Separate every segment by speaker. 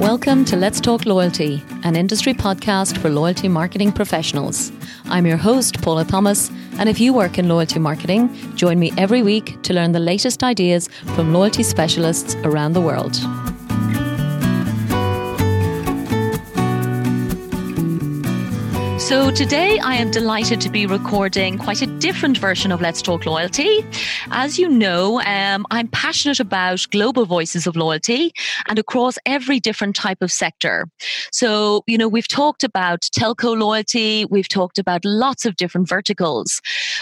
Speaker 1: Welcome to Let's Talk Loyalty, an industry podcast for loyalty marketing professionals. I'm your host, Paula Thomas, and if you work in loyalty marketing, join me every week to learn the latest ideas from loyalty specialists around the world. So, today I am delighted to be recording quite a different version of Let's Talk Loyalty. As you know, um, I'm passionate about global voices of loyalty and across every different type of sector. So, you know, we've talked about telco loyalty, we've talked about lots of different verticals.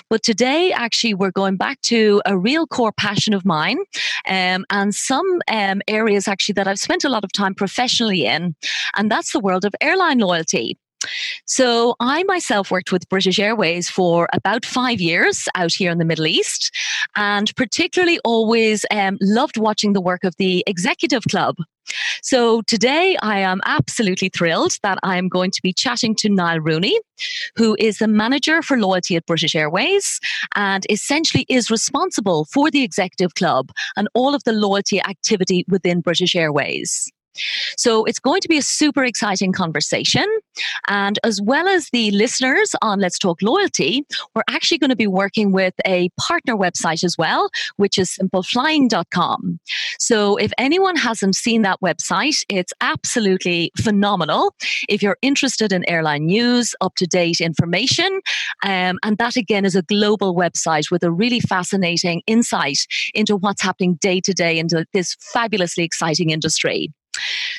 Speaker 1: But today, actually, we're going back to a real core passion of mine um, and some um, areas actually that I've spent a lot of time professionally in, and that's the world of airline loyalty. So, I myself worked with British Airways for about five years out here in the Middle East, and particularly always um, loved watching the work of the Executive Club. So, today I am absolutely thrilled that I'm going to be chatting to Niall Rooney, who is the manager for loyalty at British Airways and essentially is responsible for the Executive Club and all of the loyalty activity within British Airways. So it's going to be a super exciting conversation. And as well as the listeners on Let's Talk Loyalty, we're actually going to be working with a partner website as well, which is simpleflying.com. So if anyone hasn't seen that website, it's absolutely phenomenal. If you're interested in airline news, up to date information, um, and that again is a global website with a really fascinating insight into what's happening day to day into this fabulously exciting industry.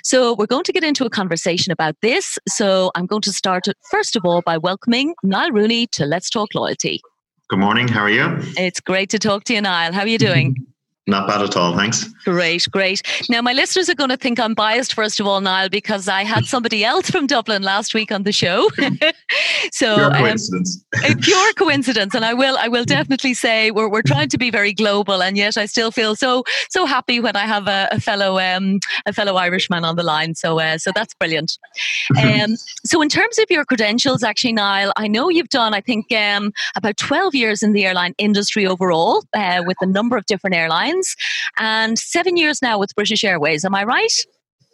Speaker 1: So, we're going to get into a conversation about this. So, I'm going to start, first of all, by welcoming Niall Rooney to Let's Talk Loyalty.
Speaker 2: Good morning. How are you?
Speaker 1: It's great to talk to you, Niall. How are you doing?
Speaker 2: Not bad at all, thanks.
Speaker 1: Great, great. Now, my listeners are going to think I'm biased, first of all, Niall, because I had somebody else from Dublin last week on the show.
Speaker 2: so, pure um, coincidence.
Speaker 1: Um, pure coincidence, and I will, I will definitely say we're, we're trying to be very global, and yet I still feel so so happy when I have a, a fellow um, a fellow Irishman on the line. So, uh, so that's brilliant. Um, so, in terms of your credentials, actually, Niall, I know you've done, I think, um, about 12 years in the airline industry overall, uh, with a number of different airlines and seven years now with British Airways. Am I right?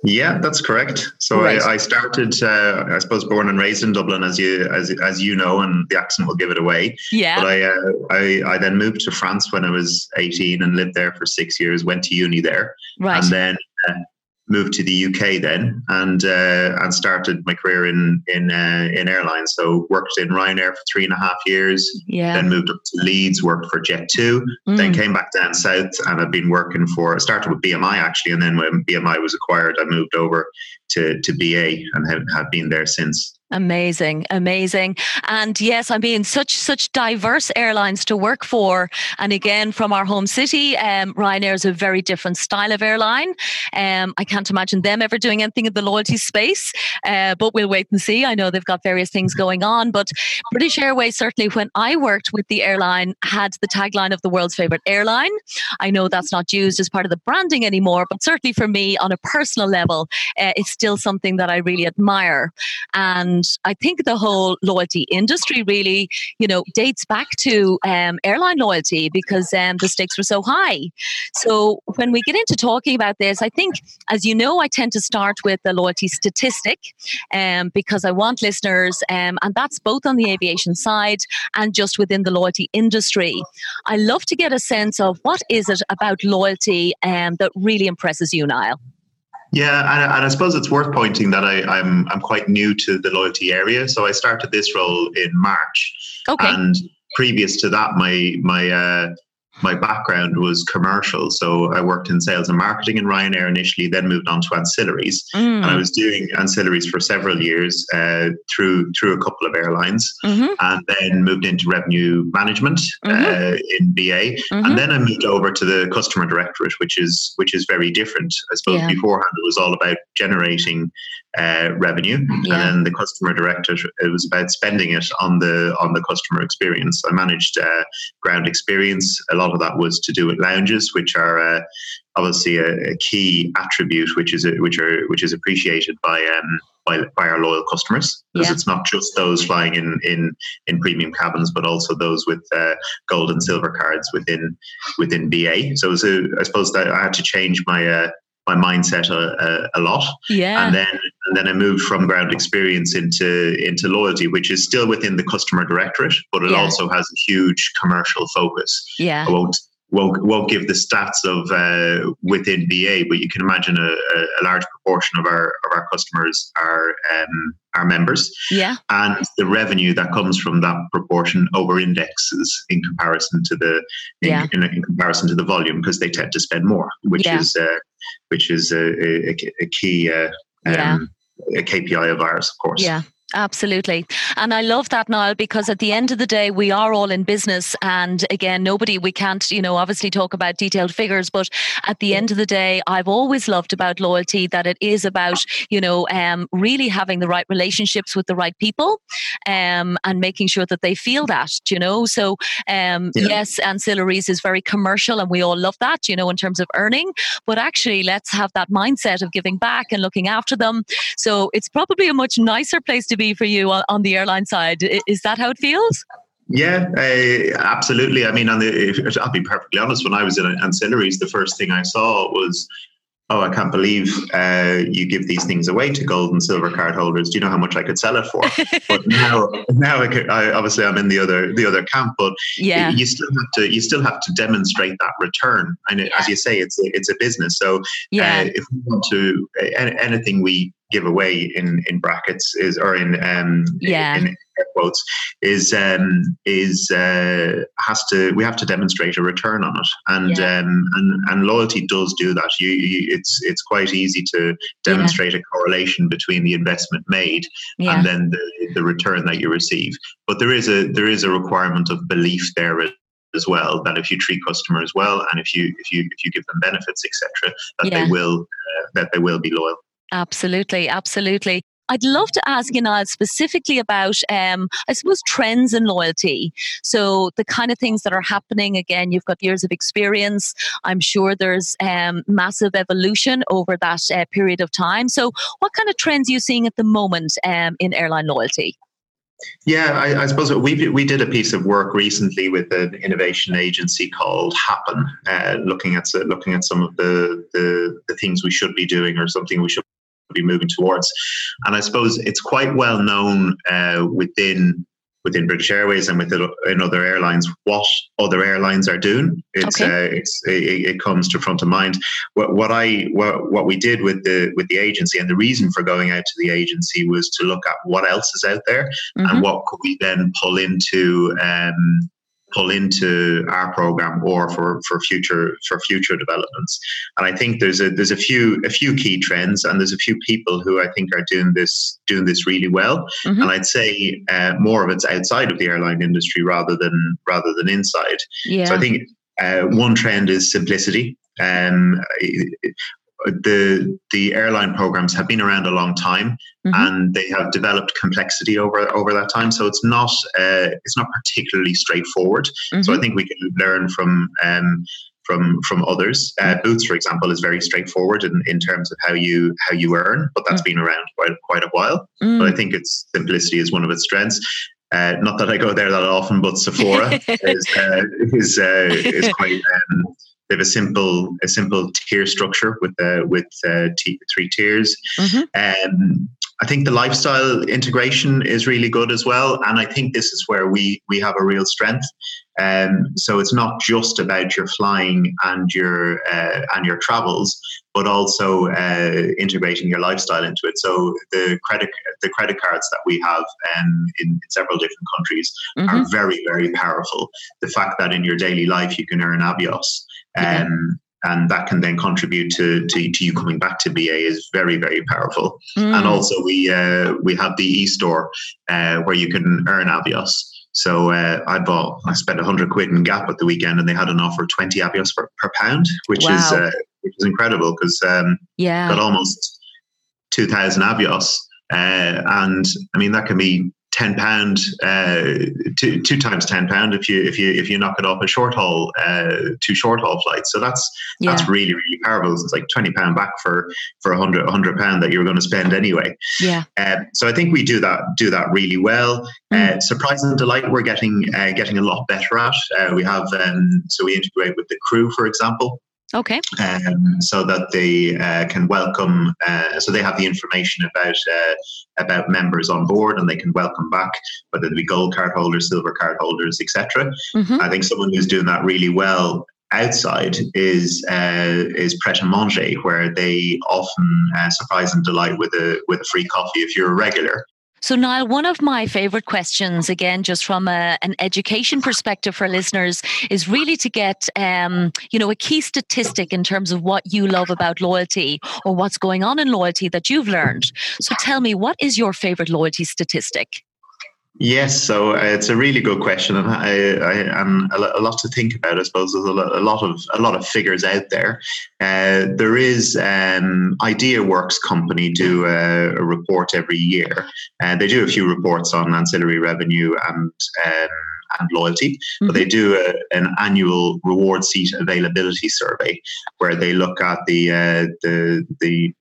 Speaker 2: Yeah, that's correct. So right. I, I, started, uh, I suppose, born and raised in Dublin, as you as as you know, and the accent will give it away.
Speaker 1: Yeah.
Speaker 2: But I, uh, I I then moved to France when I was eighteen and lived there for six years. Went to uni there,
Speaker 1: right.
Speaker 2: and then uh, moved to the UK then and uh, and started my career in in uh, in airlines. So worked in Ryanair for three and a half years.
Speaker 1: Yeah.
Speaker 2: Then moved up to Leeds, worked for Jet2. Mm. Then came back down south, and I've been working for. Started with BMI actually, and then when BMI was acquired, I moved over to to BA and have, have been there since.
Speaker 1: Amazing, amazing. And yes, I mean, such such diverse airlines to work for. And again, from our home city, um, Ryanair is a very different style of airline. Um, I can't imagine them ever doing anything in the loyalty space, uh, but we'll wait and see. I know they've got various things going on, but British Airways certainly, when I worked with the airline, had the tagline of the world's favorite airline. I know that's not used as part of the branding anymore, but certainly for me, on a personal level, uh, it's still something that I really admire. And I think the whole loyalty industry really, you know, dates back to um, airline loyalty because um, the stakes were so high. So when we get into talking about this, I think, as you know, I tend to start with the loyalty statistic um, because I want listeners, um, and that's both on the aviation side and just within the loyalty industry. I love to get a sense of what is it about loyalty um, that really impresses you, Niall.
Speaker 2: Yeah, and, and, I suppose it's worth pointing that I, am I'm, I'm quite new to the loyalty area. So I started this role in March.
Speaker 1: Okay.
Speaker 2: And previous to that, my my uh, my background was commercial. So I worked in sales and marketing in Ryanair initially, then moved on to ancillaries. Mm. And I was doing ancillaries for several years uh, through through a couple of airlines, mm-hmm. and then moved into revenue management mm-hmm. uh, in BA. Mm-hmm. And then I moved over to the customer directorate, which is which is very different. I suppose yeah. beforehand it was all about generating uh, revenue, yeah. and then the customer directorate it was about spending it on the on the customer experience. I managed uh, ground experience a lot lot of that was to do with lounges, which are uh, obviously a, a, key attribute, which is a, which are which is appreciated by um, by, by our loyal customers because yeah. it's not just those flying in in in premium cabins, but also those with uh, gold and silver cards within within BA. So, so I suppose that I had to change my uh, my mindset a, a, a, lot.
Speaker 1: Yeah.
Speaker 2: And then and then I moved from ground experience into into loyalty, which is still within the customer directorate, but it yeah. also has a huge commercial focus.
Speaker 1: Yeah.
Speaker 2: I won't won't won't give the stats of uh, within BA, but you can imagine a, a, large proportion of our of our customers are um, our members.
Speaker 1: Yeah,
Speaker 2: and the revenue that comes from that proportion over indexes in comparison to the in,
Speaker 1: yeah.
Speaker 2: in, in comparison to the volume because they tend to spend more, which yeah. is uh, which is a, a, a key uh, um, a KPI of ours, of course.
Speaker 1: Yeah, Absolutely. And I love that, Niall, because at the end of the day, we are all in business. And again, nobody, we can't, you know, obviously talk about detailed figures, but at the end of the day, I've always loved about loyalty that it is about, you know, um, really having the right relationships with the right people um, and making sure that they feel that, you know. So, um, yeah. yes, ancillaries is very commercial and we all love that, you know, in terms of earning. But actually, let's have that mindset of giving back and looking after them. So it's probably a much nicer place to to be for you on, on the airline side. Is that how it feels?
Speaker 2: Yeah, uh, absolutely. I mean, on the, I'll be perfectly honest. When I was in ancillaries, the first thing I saw was oh, I can't believe uh, you give these things away to gold and silver card holders. Do you know how much I could sell it for? but now, now I, could, I, obviously I'm in the other the other camp, but
Speaker 1: yeah.
Speaker 2: you still have to you still have to demonstrate that return. And yeah. as you say, it's a, it's a business. So
Speaker 1: yeah.
Speaker 2: Uh, if we want to anything we give away in in brackets is or in um
Speaker 1: yeah.
Speaker 2: in, quotes is um, is uh, has to we have to demonstrate a return on it and yeah. um, and and loyalty does do that you, you it's it's quite easy to demonstrate yeah. a correlation between the investment made
Speaker 1: yeah.
Speaker 2: and then the, the return that you receive but there is a there is a requirement of belief there as well that if you treat customers well and if you if you if you give them benefits etc that they will uh, that they will be loyal
Speaker 1: Absolutely, absolutely. I'd love to ask you now specifically about, um, I suppose, trends in loyalty. So the kind of things that are happening. Again, you've got years of experience. I'm sure there's um, massive evolution over that uh, period of time. So, what kind of trends are you seeing at the moment um, in airline loyalty?
Speaker 2: Yeah, I, I, suppose we we did a piece of work recently with an innovation agency called Happen, uh, looking at looking at some of the, the the things we should be doing or something we should be moving towards. And I suppose it's quite well known uh, within within British Airways and within in other airlines what other airlines are doing. It's okay. uh, it's it, it, comes to front of mind. What, what I what, what we did with the with the agency and the reason for going out to the agency was to look at what else is out there mm-hmm. and what could we then pull into um, pull into our program or for, for future for future developments. And I think there's a there's a few a few key trends and there's a few people who I think are doing this doing this really well. Mm-hmm. And I'd say uh, more of it's outside of the airline industry rather than rather than inside.
Speaker 1: Yeah.
Speaker 2: So I think uh, one trend is simplicity. Um, the the airline programs have been around a long time mm-hmm. and they have developed complexity over over that time so it's not uh, it's not particularly straightforward mm-hmm. so i think we can learn from um, from from others uh, mm-hmm. boots for example is very straightforward in, in terms of how you how you earn but that's mm-hmm. been around quite quite a while but i mm. think its simplicity is one of its strengths uh, not that I go there that often, but Sephora is uh, is uh, is quite um, they have a simple a simple tier structure with uh, with uh, t- three tiers. Mm-hmm. Um, I think the lifestyle integration is really good as well, and I think this is where we we have a real strength. Um, so it's not just about your flying and your uh, and your travels, but also uh, integrating your lifestyle into it. So the credit the credit cards that we have um, in, in, several different countries mm-hmm. are very very powerful. The fact that in your daily life you can earn Avios. Um, and that can then contribute to, to, to, you coming back to BA is very very powerful. Mm. And also we uh, we have the e-store uh, where you can earn Avios. So uh, I bought I spent hundred quid in Gap at the weekend, and they had an offer of twenty Avios per, per pound, which wow. is uh, which is incredible because um,
Speaker 1: yeah,
Speaker 2: got almost two thousand Avios, uh, and I mean that can be ten pound, uh, two, two times ten pound if you if you if you knock it off a short haul, uh, two short haul flights. So that's yeah. that's really really powerful. It's like twenty pound back for for a hundred hundred pound that you were going to spend anyway.
Speaker 1: Yeah.
Speaker 2: Uh, so I think we do that do that really well. Mm. Uh, surprise and delight we're getting uh, getting a lot better at. Uh, we have um, so we integrate with the crew, for example.
Speaker 1: Okay.
Speaker 2: Um, so that they uh, can welcome, uh, so they have the information about uh, about members on board, and they can welcome back whether it be gold card holders, silver card holders, etc. Mm-hmm. I think someone who's doing that really well outside is uh, is Pret a Manger, where they often uh, surprise and delight with a with a free coffee if you're a regular.
Speaker 1: So, Niall, one of my favorite questions, again, just from a, an education perspective for listeners, is really to get, um, you know, a key statistic in terms of what you love about loyalty or what's going on in loyalty that you've learned. So, tell me, what is your favorite loyalty statistic?
Speaker 2: Yes, so uh, it's a really good question, and I, I and a, lot to think about. I suppose there's a lot, a lot of a lot of figures out there. Uh, there is um, Idea Works company do a, a report every year, and uh, they do a few reports on ancillary revenue and. Um, and loyalty, mm-hmm. but they do a, an annual reward seat availability survey where they look at the uh, the the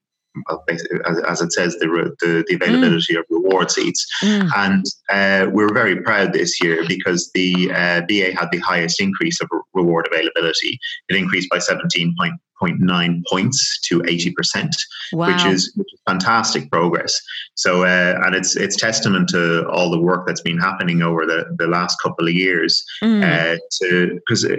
Speaker 2: as, as, it says, the, the, the availability mm. of reward seats. Mm. And uh, we were very proud this year because the uh, BA had the highest increase of reward availability. It increased by 17.9 points to 80%, wow. which is which is fantastic progress. So, uh, and it's it's testament to all the work that's been happening over the, the last couple of years. Mm. Uh, to because uh,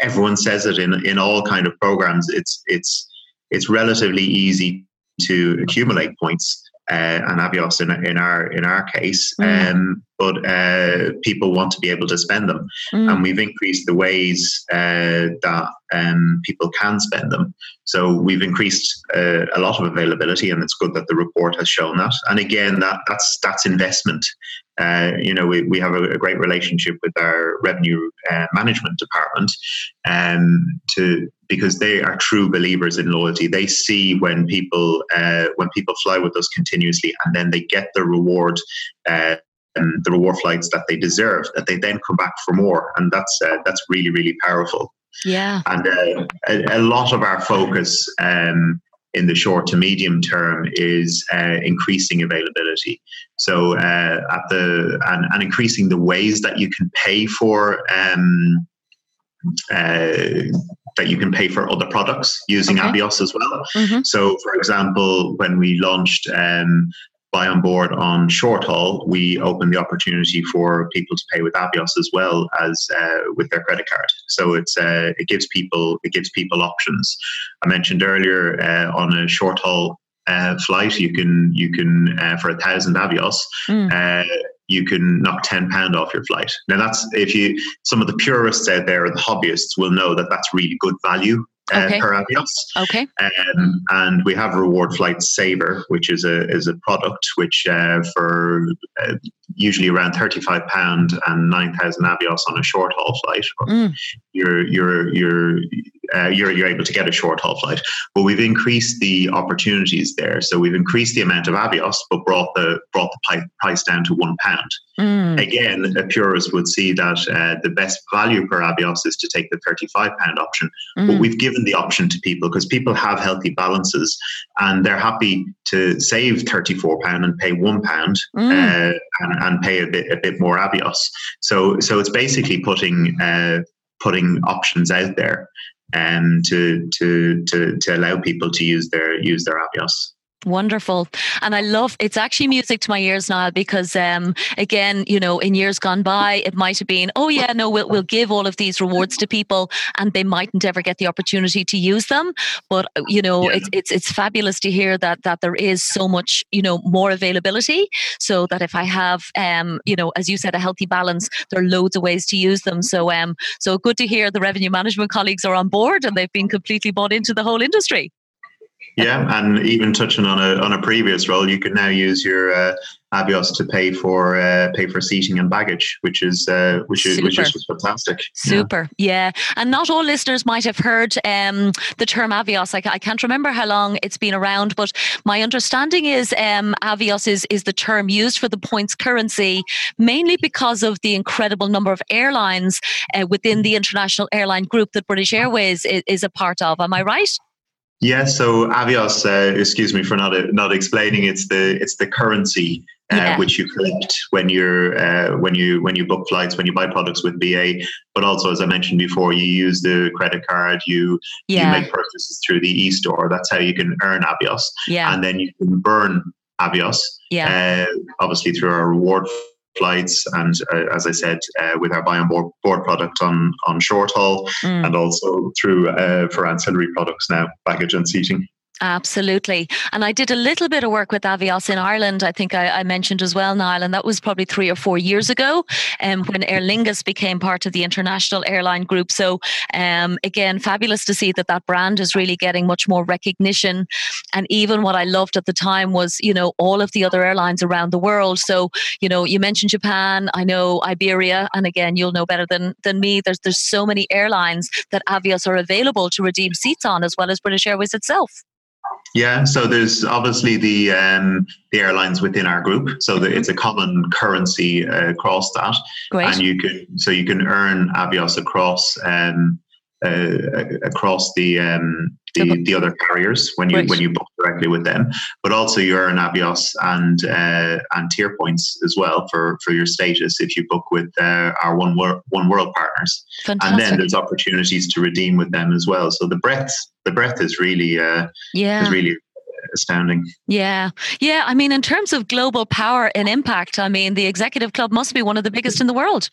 Speaker 2: everyone says it in in all kind of programs. It's it's it's relatively easy to accumulate points. Uh, and Avios in, in our in our case, mm. um, but uh, people want to be able to spend them, mm. and we've increased the ways uh, that um, people can spend them. So we've increased uh, a lot of availability, and it's good that the report has shown that. And again, that that's that's investment. Uh, you know, we, we have a, a, great relationship with our revenue uh, management department, um, to because they are true believers in loyalty. They see when people uh, when people fly with us continuously, and then they get the reward. Uh, and the reward flights that they deserve, that they then come back for more, and that's uh, that's really really powerful.
Speaker 1: Yeah,
Speaker 2: and uh, a, a, lot of our focus um, in the short to medium term is uh, increasing availability. So uh, at the and, and, increasing the ways that you can pay for um, uh, that you can pay for other products using okay. Avios as well. Mm-hmm. So, for example, when we launched um, buy on board on short haul, we opened the opportunity for people to pay with Avios as well as uh, with their credit card. So it's uh, it gives people it gives people options. I mentioned earlier uh, on a short haul uh, flight, you can you can uh, for a thousand Avios. Mm. Uh, you can knock 10 pound off your flight. Now that's if you some of the purists out there, the hobbyists will know that that's really good value uh, okay. per Avios.
Speaker 1: Okay.
Speaker 2: Um, and we have Reward Flight Saver, which is a is a product which uh, for uh, usually around thirty five pound and nine thousand Avios on a short haul flight. Mm. You're you're you're uh, you're you're able to get a short haul flight. But we've increased the opportunities there, so we've increased the amount of Avios, but brought the brought the price down to one pound. Mm. Again, a purist would see that uh, the best value per Avios is to take the thirty five pound option, mm. but we've given the option to people because people have healthy balances and they're happy to save thirty four pound and pay one pound mm. uh, and, and, pay a bit a bit more Avios. So so it's basically putting uh, putting options out there um, to, to, to, to allow people to use their, use their Avios.
Speaker 1: Wonderful. And I love it's actually music to my ears now because um again, you know, in years gone by, it might have been, oh yeah, no, we'll we'll give all of these rewards to people and they mightn't ever get the opportunity to use them. But uh, you know, yeah. it's it's it's fabulous to hear that that there is so much, you know, more availability. So that if I have um, you know, as you said, a healthy balance, there are loads of ways to use them. So um so good to hear the revenue management colleagues are on board and they've been completely bought into the whole industry.
Speaker 2: Yeah, and even touching on a on a previous role, you can now use your uh, Avios to pay for uh, pay for seating and baggage, which is uh, which is Super. which is fantastic.
Speaker 1: Super, yeah. yeah. And not all listeners might have heard um, the term Avios. I, I, can't remember how long it's been around, but my understanding is um, Avios is is the term used for the points currency, mainly because of the incredible number of airlines uh, within the international airline group that British Airways is, is a part of. Am I right?
Speaker 2: Yeah, so Avios, uh, excuse me for not uh, not explaining. It's the it's the currency uh, yeah. which you collect when you're uh, when you when you book flights, when you buy products with BA. But also, as I mentioned before, you use the credit card. You yeah. you make purchases through the e store. That's how you can earn Avios.
Speaker 1: Yeah,
Speaker 2: and then you can burn Avios.
Speaker 1: Yeah,
Speaker 2: uh, obviously through our reward flights and uh, as I said uh, with our buy on board, board product on on short haul mm. and also through uh, for ancillary products now baggage and seating.
Speaker 1: Absolutely. And I did a little bit of work with Avios in Ireland, I think I, I mentioned as well, Niall, and that was probably three or four years ago um, when Aer Lingus became part of the international airline group. So, um, again, fabulous to see that that brand is really getting much more recognition. And even what I loved at the time was, you know, all of the other airlines around the world. So, you know, you mentioned Japan, I know Iberia, and again, you'll know better than, than me. There's, there's so many airlines that Avios are available to redeem seats on, as well as British Airways itself.
Speaker 2: Yeah, so there's obviously the um, the airlines within our group, so that it's a common currency uh, across that,
Speaker 1: Great.
Speaker 2: and you can so you can earn Avios across um, across the um, the, the other carriers when you right. when you book directly with them, but also you earn Avios and uh, and tier points as well for for your status if you book with uh, our oneworld one world partners,
Speaker 1: Fantastic.
Speaker 2: and then there's opportunities to redeem with them as well. So the breadth the breadth is really uh,
Speaker 1: yeah
Speaker 2: is really astounding.
Speaker 1: Yeah. Yeah. I mean, in terms of global power and impact, I mean, the executive club must be one of the biggest in the world.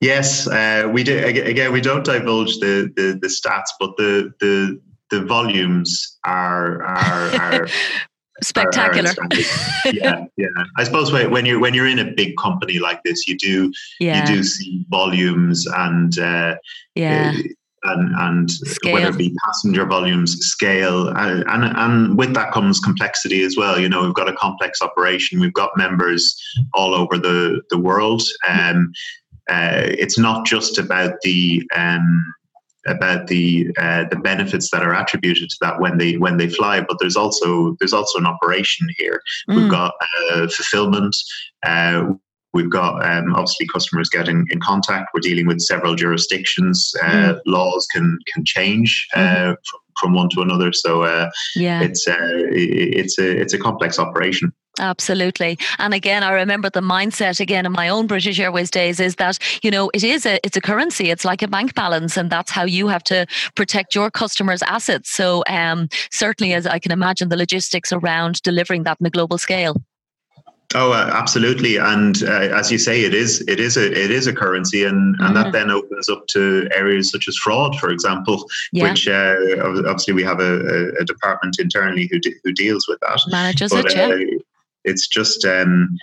Speaker 2: Yes, uh, we do. Again, we don't divulge the, the, the stats, but the the the volumes are are, are
Speaker 1: spectacular.
Speaker 2: Are, yeah, yeah. I suppose when you're when you're in a big company like this, you do
Speaker 1: yeah.
Speaker 2: you do see volumes and uh,
Speaker 1: yeah.
Speaker 2: Uh, and, and whether it be passenger volumes, scale, and, and and with that comes complexity as well. You know, we've got a complex operation. We've got members all over the the world. Um, uh, it's not just about the um, about the uh, the benefits that are attributed to that when they when they fly, but there's also there's also an operation here. Mm. We've got uh, fulfillment. Uh, we've got um, obviously customers getting in contact. We're dealing with several jurisdictions. Uh, mm. Laws can can change mm. from, from one to another, so uh,
Speaker 1: yeah,
Speaker 2: it's it's a it's a complex operation.
Speaker 1: Absolutely. And again, I remember the mindset again in my own British Airways days is that, you know, it is a it's a currency. It's like a bank balance and that's how you have to protect your customers' assets. So um, certainly as I can imagine the logistics around delivering that on a global scale.
Speaker 2: Oh, uh, absolutely, and uh, as you say, it is it is a it is a currency, and and that mm. then opens up to areas such as fraud, for example,
Speaker 1: yeah.
Speaker 2: which uh, obviously we have a, a, department internally who de- who deals with that.
Speaker 1: Manages but, it, yeah
Speaker 2: uh, it's just um,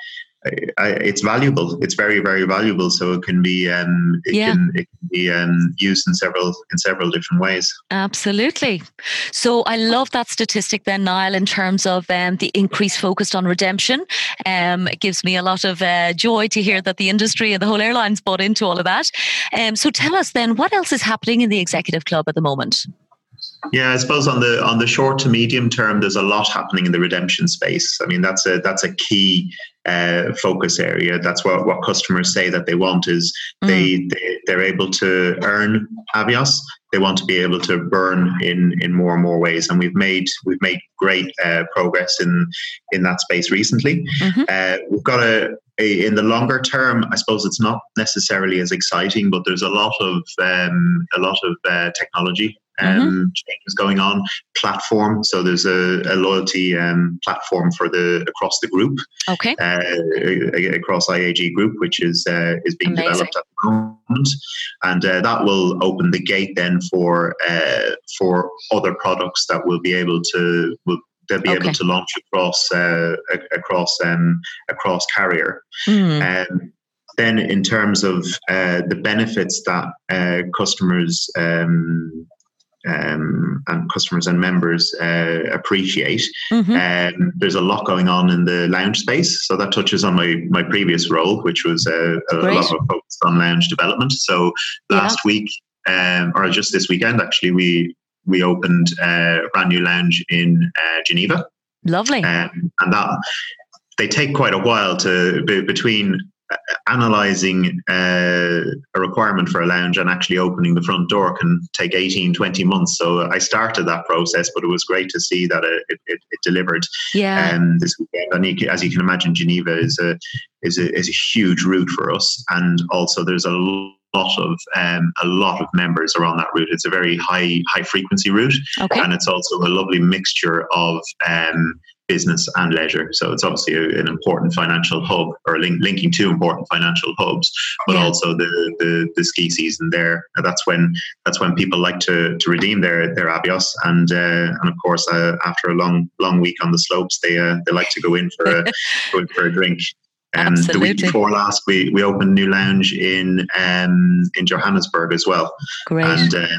Speaker 2: I, it's valuable. It's very very valuable. So it can be um, it
Speaker 1: yeah.
Speaker 2: can it can be um, used in several in several different ways.
Speaker 1: Absolutely. So I love that statistic then, Niall, in terms of um, the increase focused on redemption. Um, it gives me a lot of uh, joy to hear that the industry and the whole airlines bought into all of that. Um, so tell us then, what else is happening in the executive club at the moment?
Speaker 2: Yeah, I suppose on the on the short to medium term, there's a lot happening in the redemption space. I mean, that's a that's a key uh, focus area. That's what, what customers say that they want is mm. they, they they're able to earn Avios. They want to be able to burn in in more and more ways, and we've made we've made great uh, progress in in that space recently.
Speaker 1: Mm-hmm.
Speaker 2: Uh, we've got a, a, in the longer term. I suppose it's not necessarily as exciting, but there's a lot of um, a lot of uh, technology um, mm-hmm. changes going on. Platform, so there's a, a loyalty um, platform for the across the group.
Speaker 1: Okay.
Speaker 2: Uh, across IAG Group, which is uh, is being Amazing. developed at the moment, and uh, that will open the gate then for uh, for other products that will be able to will they'll be okay. able to launch across uh, across um, across carrier.
Speaker 1: Mm.
Speaker 2: Um, then, in terms of uh, the benefits that uh, customers um, um, and customers and members uh, appreciate.
Speaker 1: Mm-hmm.
Speaker 2: Um, there's a lot going on in the lounge space, so that touches on my my previous role, which was uh, a lot of focus on lounge development. So last yeah. week, um, or just this weekend, actually, we we opened a brand new lounge in uh, Geneva.
Speaker 1: Lovely,
Speaker 2: um, and that they take quite a while to be, between analyzing uh, a requirement for a lounge and actually opening the front door can take 18 20 months. So i started that process but it was great to see that it, it, it delivered.
Speaker 1: Yeah.
Speaker 2: Um, this weekend. And you, as you can imagine geneva is a, is a is a huge route for us. And also there's a lot of um, a lot of members are on that route. It's a very high high frequency route,
Speaker 1: okay.
Speaker 2: and it's also a lovely mixture of um, business and leisure. So it's obviously a, an important financial hub or link, linking two important financial hubs, but yeah. also the, the, the ski season there. That's when that's when people like to, to redeem their their Avios, and uh, and of course uh, after a long long week on the slopes, they uh, they like to go in for a go in for a drink.
Speaker 1: Um,
Speaker 2: the week before last, we, we opened a new lounge in um, in Johannesburg as well.
Speaker 1: Great.
Speaker 2: And, um,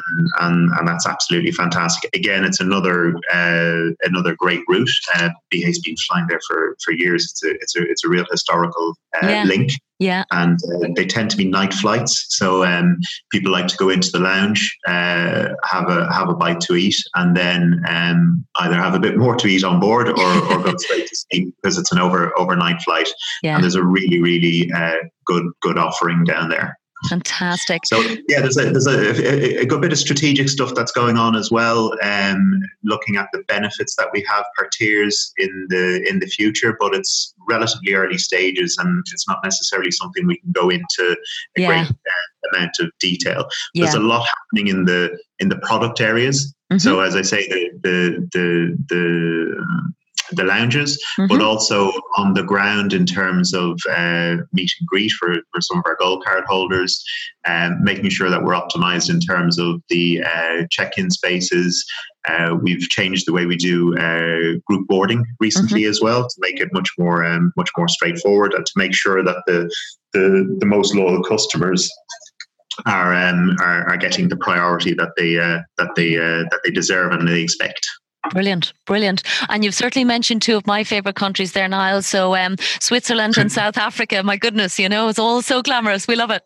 Speaker 2: and and that's absolutely fantastic. Again, it's another uh, another great route. Uh, BA's been flying there for, for years. It's a it's a it's a real historical uh,
Speaker 1: Yeah.
Speaker 2: link.
Speaker 1: Yeah.
Speaker 2: And uh, they tend to be night flights, so um, people like to go into the lounge, uh, have a have a bite to eat, and then um, either have a bit more to eat on board, or, or go straight to sleep because it's an over overnight flight.
Speaker 1: Yeah.
Speaker 2: And there's a really really uh, good good offering down there.
Speaker 1: Fantastic.
Speaker 2: So yeah, there's a there's a, a, a good bit of strategic stuff that's going on as well. Um, looking at the benefits that we have per tiers in the in the future, but it's relatively early stages, and it's not necessarily something we can go into a
Speaker 1: Yeah.
Speaker 2: great uh, amount of detail.
Speaker 1: Yeah.
Speaker 2: There's a lot happening in the in the product areas.
Speaker 1: Mhm.
Speaker 2: So as I say, the the the the the lounges, but
Speaker 1: Mhm.
Speaker 2: also on the ground in terms of uh, meet and greet for, for some of our gold card holders, um, making sure that we're optimized in terms of the uh, check-in spaces. Uh, we've changed the way we do uh, group boarding recently as well to make it much more um, much more straightforward and to make sure that the the, the most loyal customers are, um, are are getting the priority that they uh, that they uh, that they deserve and they expect.
Speaker 1: Brilliant, brilliant. And you've certainly mentioned two of my favorite countries there, Niall. So um, Switzerland and South Africa. My goodness, you know, it's all so glamorous. We love it.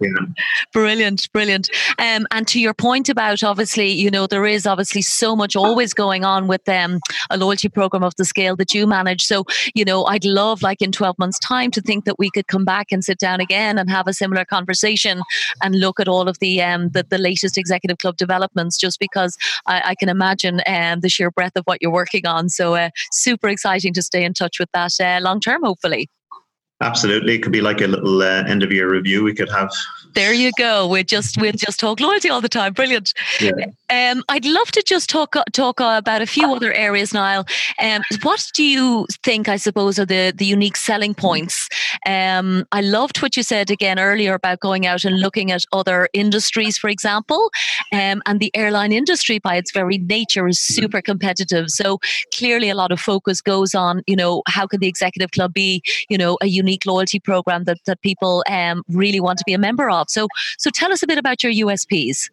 Speaker 2: Yeah.
Speaker 1: brilliant, brilliant. Um, and to your point about obviously, you know, there is obviously so much always going on with um, a loyalty program of the scale that you manage. So, you know, I'd love, like in 12 months' time, to think that we could come back and sit down again and have a similar conversation and look at all of the um, the, the latest executive club developments, just because I, I can imagine um, the sheer breadth of what you're working on. So, uh, super exciting to stay in touch with that uh, long term, hopefully.
Speaker 2: Absolutely, it could be like a little uh, end of year review. We could have.
Speaker 1: There you go. We just we just talk loyalty all the time. Brilliant.
Speaker 2: Yeah.
Speaker 1: Um, I'd love to just talk talk about a few other areas, Niall. Um, what do you think? I suppose are the the unique selling points. Um, I loved what you said again earlier about going out and looking at other industries, for example, um, and the airline industry by its very nature is super competitive. So clearly, a lot of focus goes on, you know, how can the executive club be, you know, a unique loyalty program that that people um, really want to be a member of. So so tell us a bit about your USPs.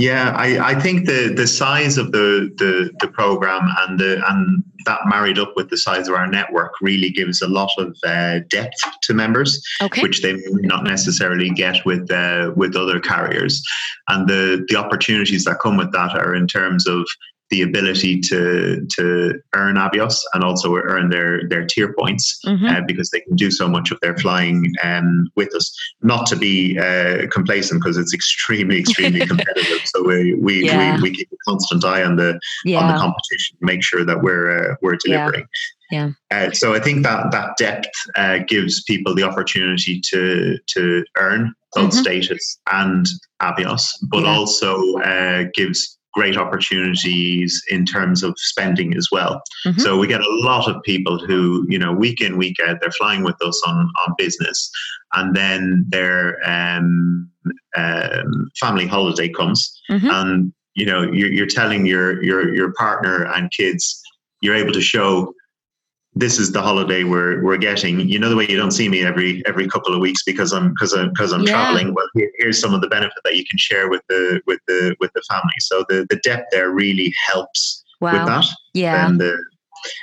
Speaker 2: Yeah, I, I think the, the size of the, the, the program and the and that married up with the size of our network really gives a lot of uh, depth to members,
Speaker 1: Okay.
Speaker 2: which they may not necessarily get with uh, with other carriers. And the the opportunities that come with that are in terms of the ability to to earn Avios and also earn their their tier points
Speaker 1: Mhm.
Speaker 2: uh, because they can do so much of their flying um, with us. Not to be uh, complacent because it's extremely extremely competitive. So we we,
Speaker 1: Yeah.
Speaker 2: we we keep a constant eye on the on the competition make sure that we're uh, we're delivering.
Speaker 1: Yeah.
Speaker 2: Uh, so I think that that depth uh, gives people the opportunity to to earn both
Speaker 1: Mhm.
Speaker 2: status and Avios, but
Speaker 1: Yeah.
Speaker 2: also uh, gives great opportunities in terms of spending as well.
Speaker 1: Mhm.
Speaker 2: So we get a lot of people who, you know, week in, week out, they're flying with us on, on business. And then their um, um, family holiday comes
Speaker 1: Mhm.
Speaker 2: and, you know, you're, you're telling your, your, your partner and kids, you're able to show this is the holiday we're we're getting. You know the way you don't see me every every couple of weeks because I'm because I'm because I'm
Speaker 1: Yeah.
Speaker 2: traveling. Well, here's some of the benefit that you can share with the with the with the family. So the the depth there really helps
Speaker 1: Wow.
Speaker 2: with that.
Speaker 1: Yeah.
Speaker 2: And the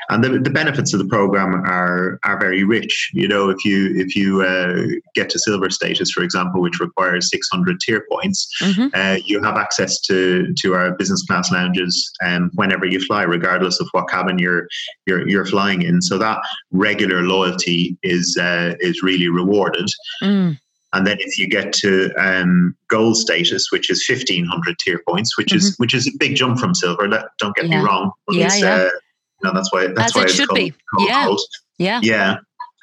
Speaker 2: and the, the benefits of the program are are very rich. You know, if you if you uh, get to silver status, for example, which requires 600 tier points, mm-hmm. uh, you have access to to our business class lounges um, whenever you fly, regardless of what cabin you're you're you're flying in. So that regular loyalty is uh, is really rewarded. Mm. And then if you get to um, gold status, which is fifteen hundred tier points, which mm-hmm. is which is a big jump from silver. Don't get
Speaker 1: yeah.
Speaker 2: me wrong.
Speaker 1: yeah, yeah. Uh,
Speaker 2: you know, that's why that's
Speaker 1: As
Speaker 2: why
Speaker 1: it
Speaker 2: it's
Speaker 1: should
Speaker 2: called,
Speaker 1: be.
Speaker 2: called
Speaker 1: yeah. Yeah.
Speaker 2: Yeah.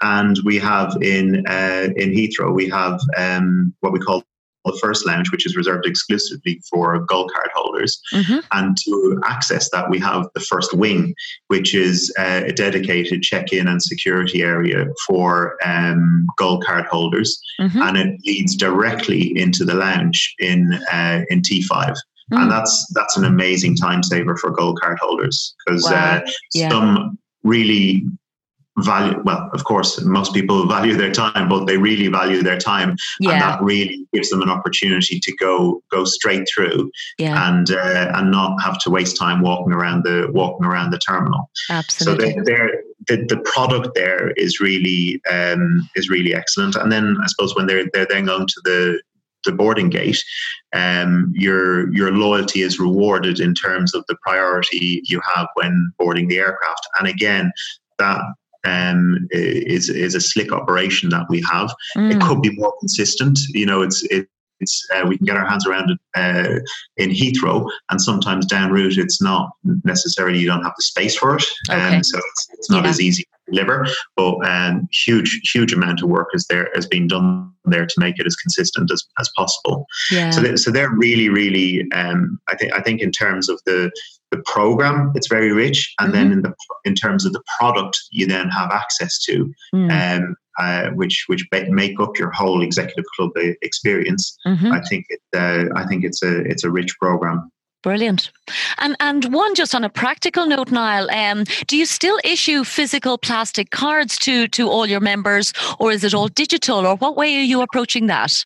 Speaker 2: And we have in uh, in Heathrow we have um, what we call the first lounge, which is reserved exclusively for gold card holders. Mm-hmm. And to access that, we have the first wing, which is uh, a dedicated check in and security area for um, gold card holders. Mm-hmm. And it leads directly into the lounge in, uh, in T5. Mm. And that's that's an amazing time saver for gold card holders because wow. uh, yeah. some really value well of course most people value their time but they really value their time yeah. and that really gives them an opportunity to go go straight through
Speaker 1: yeah.
Speaker 2: and uh, and not have to waste time walking around the walking around the terminal
Speaker 1: absolutely
Speaker 2: so they, the, the product there is really um, is really excellent and then i suppose when they're they're then going to the the boarding gate, um, your your loyalty is rewarded in terms of the priority you have when boarding the aircraft. And again, that um, is is a slick operation that we have. Mm. It could be more consistent. You know, it's it, it's uh, we can get our hands around it uh, in Heathrow, and sometimes down route it's not necessarily you don't have the space for it,
Speaker 1: okay.
Speaker 2: um, so it's, it's not yeah. as easy to deliver. But um, huge huge amount of work is there has been done there to make it as consistent as, as possible.
Speaker 1: Yeah.
Speaker 2: So they, so they're really really um, I think I think in terms of the the program it's very rich and mm-hmm. then in the in terms of the product you then have access to mm. um, uh, which which make up your whole executive club experience mm-hmm. i think it, uh, i think it's a it's a rich program
Speaker 1: Brilliant. And and one just on a practical note, Niall, um, do you still issue physical plastic cards to to all your members, or is it all digital, or what way are you approaching that?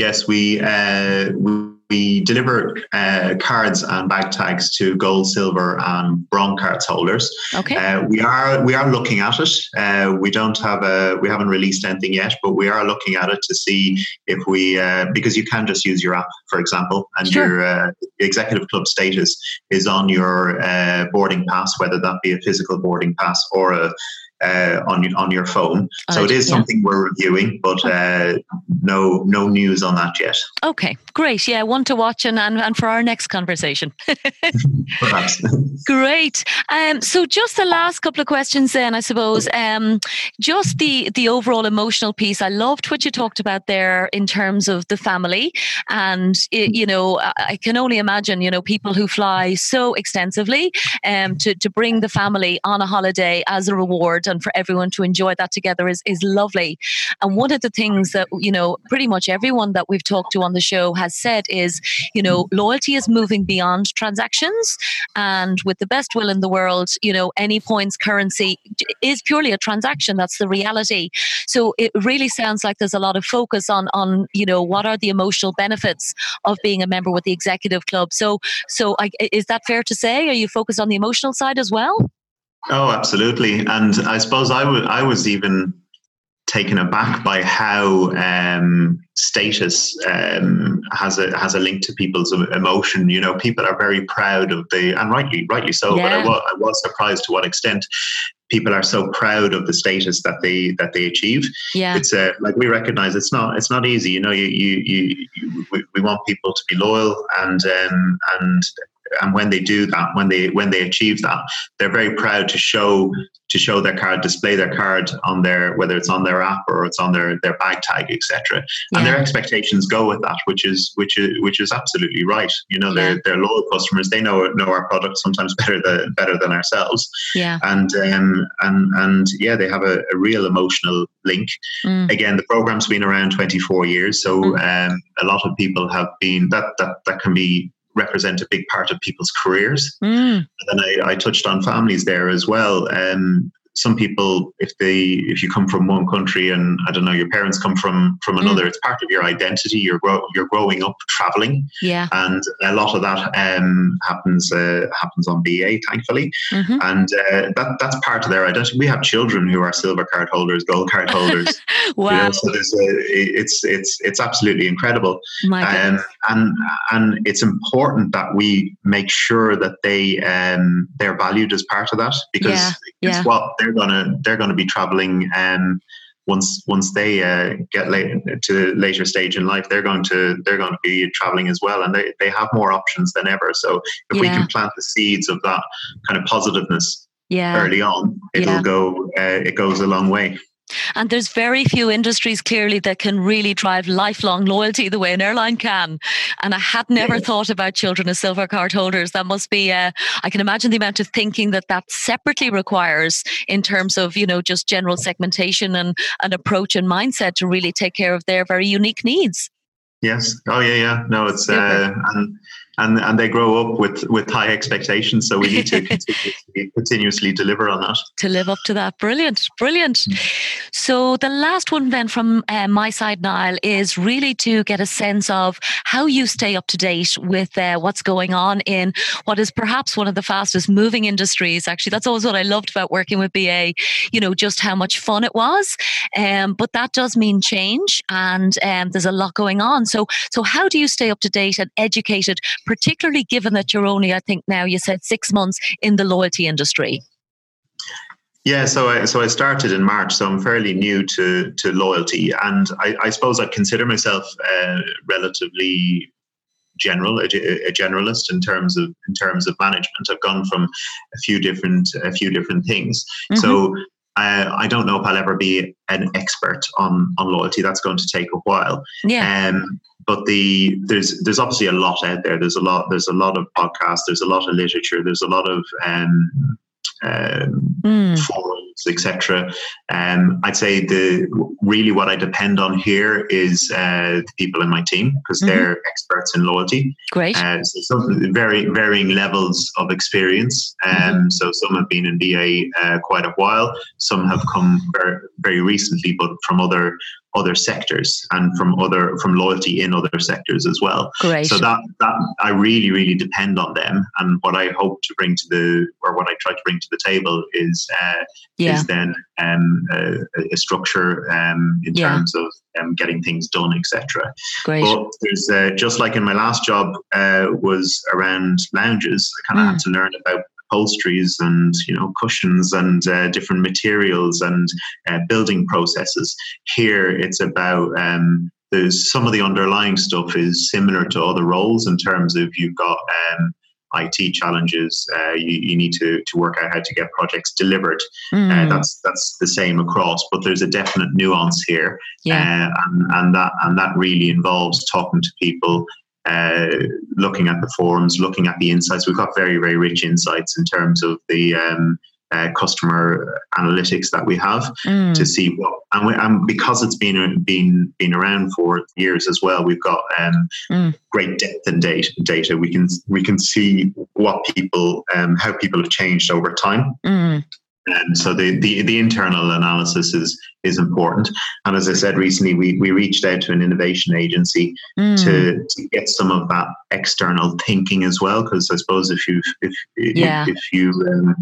Speaker 2: Yes, we uh, we we deliver uh, cards and bag tags to gold, silver, and bronze cards holders.
Speaker 1: Okay.
Speaker 2: Uh, we are we are looking at it. Uh, we don't have a we haven't released anything yet, but we are looking at it to see if we uh, because you can just use your app, for example, and sure. your uh, executive club status is on your uh, boarding pass, whether that be a physical boarding pass or a uh, on on your phone. So it is yeah. something we're reviewing, but uh, no no news on that yet.
Speaker 1: Okay, great. Yeah, one to watch and and, and for our next conversation.
Speaker 2: Perhaps.
Speaker 1: great. Um, so just the last couple of questions, then I suppose. Um, just the the overall emotional piece. I loved what you talked about there in terms of the family, and it, you know I can only imagine you know people who fly so extensively um, to to bring the family on a holiday as a reward and for everyone to enjoy that together is, is lovely. And one of the things that, you know, pretty much everyone that we've talked to on the show has said is, you know, loyalty is moving beyond transactions. And with the best will in the world, you know, any points currency is purely a transaction. That's the reality. So it really sounds like there's a lot of focus on, on you know, what are the emotional benefits of being a member with the executive club. So, so I, is that fair to say? Are you focused on the emotional side as well?
Speaker 2: Oh, absolutely. And I suppose I, w- I was even taken aback by how um, status um, has a has a link to people's emotion. You know, people are very proud of the, and rightly rightly so. Yeah. But I was, I was surprised to what extent people are so proud of the status that they that they achieve.
Speaker 1: Yeah,
Speaker 2: it's a uh, like we recognize it's not it's not easy. You know, you you, you, you we, we want people to be loyal and um, and and when they do that, when they when they achieve that, they're very proud to show to show their card, display their card on their whether it's on their app or it's on their their bag tag, etc. Yeah. And their expectations go with that, which is which is which is absolutely right. You know, they're they're loyal customers. They know know our product sometimes better than better than ourselves.
Speaker 1: Yeah.
Speaker 2: And um and and yeah, they have a, a real emotional link. Mm. Again, the program's been around 24 years, so mm. um, a lot of people have been that that that can be represent a big part of people's careers. Mm. And then I, I, touched on families there as well. Um, some people, if they if you come from one country and I don't know your parents come from from mm. another, mm. it's part of your identity. You're grow, you're growing up traveling,
Speaker 1: yeah,
Speaker 2: and a lot of that um, happens uh, happens on BA, thankfully, mm-hmm. and uh, that that's part of their identity. We have children who are silver card holders, gold card holders.
Speaker 1: wow! You know,
Speaker 2: so there's a, it's it's it's absolutely incredible, um, and and it's important that we make sure that they um, they're valued as part of that because yeah, it's yeah. what they're gonna they're gonna be traveling um, once once they uh, get late, to the later stage in life they're going to they're going to be traveling as well and they, they have more options than ever so if yeah. we can plant the seeds of that kind of positiveness
Speaker 1: yeah.
Speaker 2: early on it'll go uh, it goes a long way
Speaker 1: and there's very few industries clearly that can really drive lifelong loyalty the way an airline can. And I had never yeah. thought about children as silver card holders. That must be, uh, I can imagine the amount of thinking that that separately requires in terms of, you know, just general segmentation and an approach and mindset to really take care of their very unique needs.
Speaker 2: Yes. Oh, yeah, yeah. No, it's, uh, and and and they grow up with with high expectations. So we need to continuously, continuously deliver on that.
Speaker 1: To live up to that, brilliant, brilliant. Mm. So the last one then from uh, my side, Niall, is really to get a sense of how you stay up to date with uh, what's going on in what is perhaps one of the fastest moving industries. Actually, that's always what I loved about working with BA. You know, just how much fun it was. Um, but that does mean change, and um, there's a lot going on. So, so how do you stay up to date and educated? Particularly given that you're only, I think now you said six months in the loyalty industry?
Speaker 2: Yeah, so I so I started in March, so I'm fairly new to to loyalty, and I, I suppose I consider myself uh, relatively general, a, a, generalist in terms of in terms of management. I've gone from a few different a few different things. Mm-hmm. So uh, I don't know if I'll ever be an expert on on loyalty. That's going to take a while.
Speaker 1: Yeah.
Speaker 2: Um, but the there's there's obviously a lot out there. There's a lot there's a lot of podcasts. There's a lot of literature. There's a lot of um, um, mm. forums, etc. Um, I'd say the really what I depend on here is uh, the people in my team because mm-hmm. they're experts in loyalty.
Speaker 1: Great.
Speaker 2: Uh, so some very varying levels of experience. Um, mm-hmm. So some have been in BA uh, quite a while. Some have come very, very recently, but from other other sectors and from other from loyalty in other sectors as well.
Speaker 1: Great.
Speaker 2: So that that I really really depend on them, and what I hope to bring to the or what I try to bring to the table is uh, yeah. is then um, a, a structure um, in yeah. terms of um, getting things done, etc.
Speaker 1: Great.
Speaker 2: But there's uh, just like in my last job uh, was around lounges. I kind of mm. had to learn about upholsteries and you know cushions and uh, different materials and uh, building processes. Here, it's about um, there's some of the underlying stuff is similar to other roles in terms of you've got um, IT challenges. Uh, you, you, need to, to work out how to get projects delivered. Mm. Uh, that's that's the same across, but there's a definite nuance here,
Speaker 1: yeah.
Speaker 2: uh, and, and that and that really involves talking to people, uh, looking at the forums, looking at the insights. We've got very, very rich insights in terms of the um, uh, customer analytics that we have mm. to see what, and, we, and, because it's been been been around for years as well, we've got um, mm. great depth in data. Data we can we can see what people um, how people have changed over time.
Speaker 1: Mm.
Speaker 2: And so the, the, the internal analysis is is important. And as I said recently, we, we reached out to an innovation agency mm. to, to get some of that external thinking as well. Because I suppose if you if
Speaker 1: yeah.
Speaker 2: if, if you um,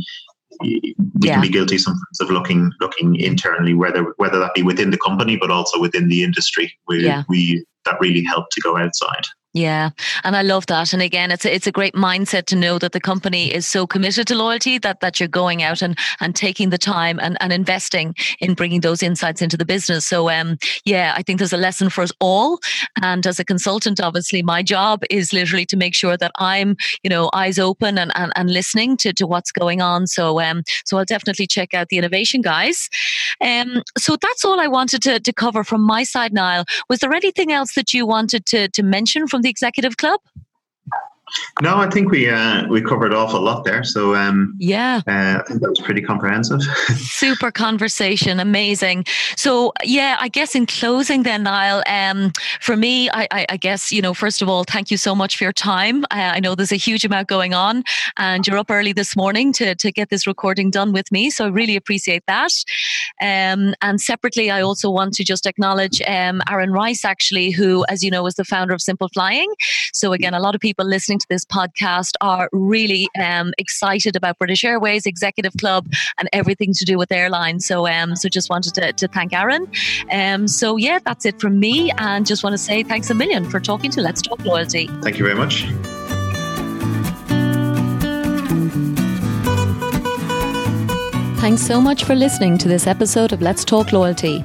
Speaker 2: we yeah. can be guilty sometimes of looking looking internally, whether whether that be within the company but also within the industry. We
Speaker 1: yeah.
Speaker 2: we that really help to go outside.
Speaker 1: Yeah, and I love that. And again, it's a, it's a great mindset to know that the company is so committed to loyalty that that you're going out and and taking the time and, and investing in bringing those insights into the business. So um, yeah, I think there's a lesson for us all. And as a consultant, obviously, my job is literally to make sure that I'm you know eyes open and and, and listening to to what's going on. So um, so I'll definitely check out the innovation guys. Um, so that's all I wanted to to cover from my side, Niall. Was there anything else that you wanted to to mention from from the executive club?
Speaker 2: No, I think we uh, we covered an awful lot there. So um,
Speaker 1: yeah,
Speaker 2: uh, I think that was pretty comprehensive.
Speaker 1: Super conversation, amazing. So yeah, I guess in closing, then Niall, um, for me, I, I, I, guess you know, first of all, thank you so much for your time. Uh, I know there's a huge amount going on, and you're up early this morning to to get this recording done with me. So I really appreciate that. Um, and separately, I also want to just acknowledge um, Aaron Rice, actually, who, as you know, is the founder of Simple Flying. So again, a lot of people listening to this podcast are really um, excited about British Airways Executive Club and everything to do with airlines. So, um, so just wanted to, to thank Aaron. Um, so yeah, that's it from me, and just want to say thanks a million for talking to Let's Talk Loyalty.
Speaker 2: Thank you very much.
Speaker 1: Thanks so much for listening to this episode of Let's Talk Loyalty.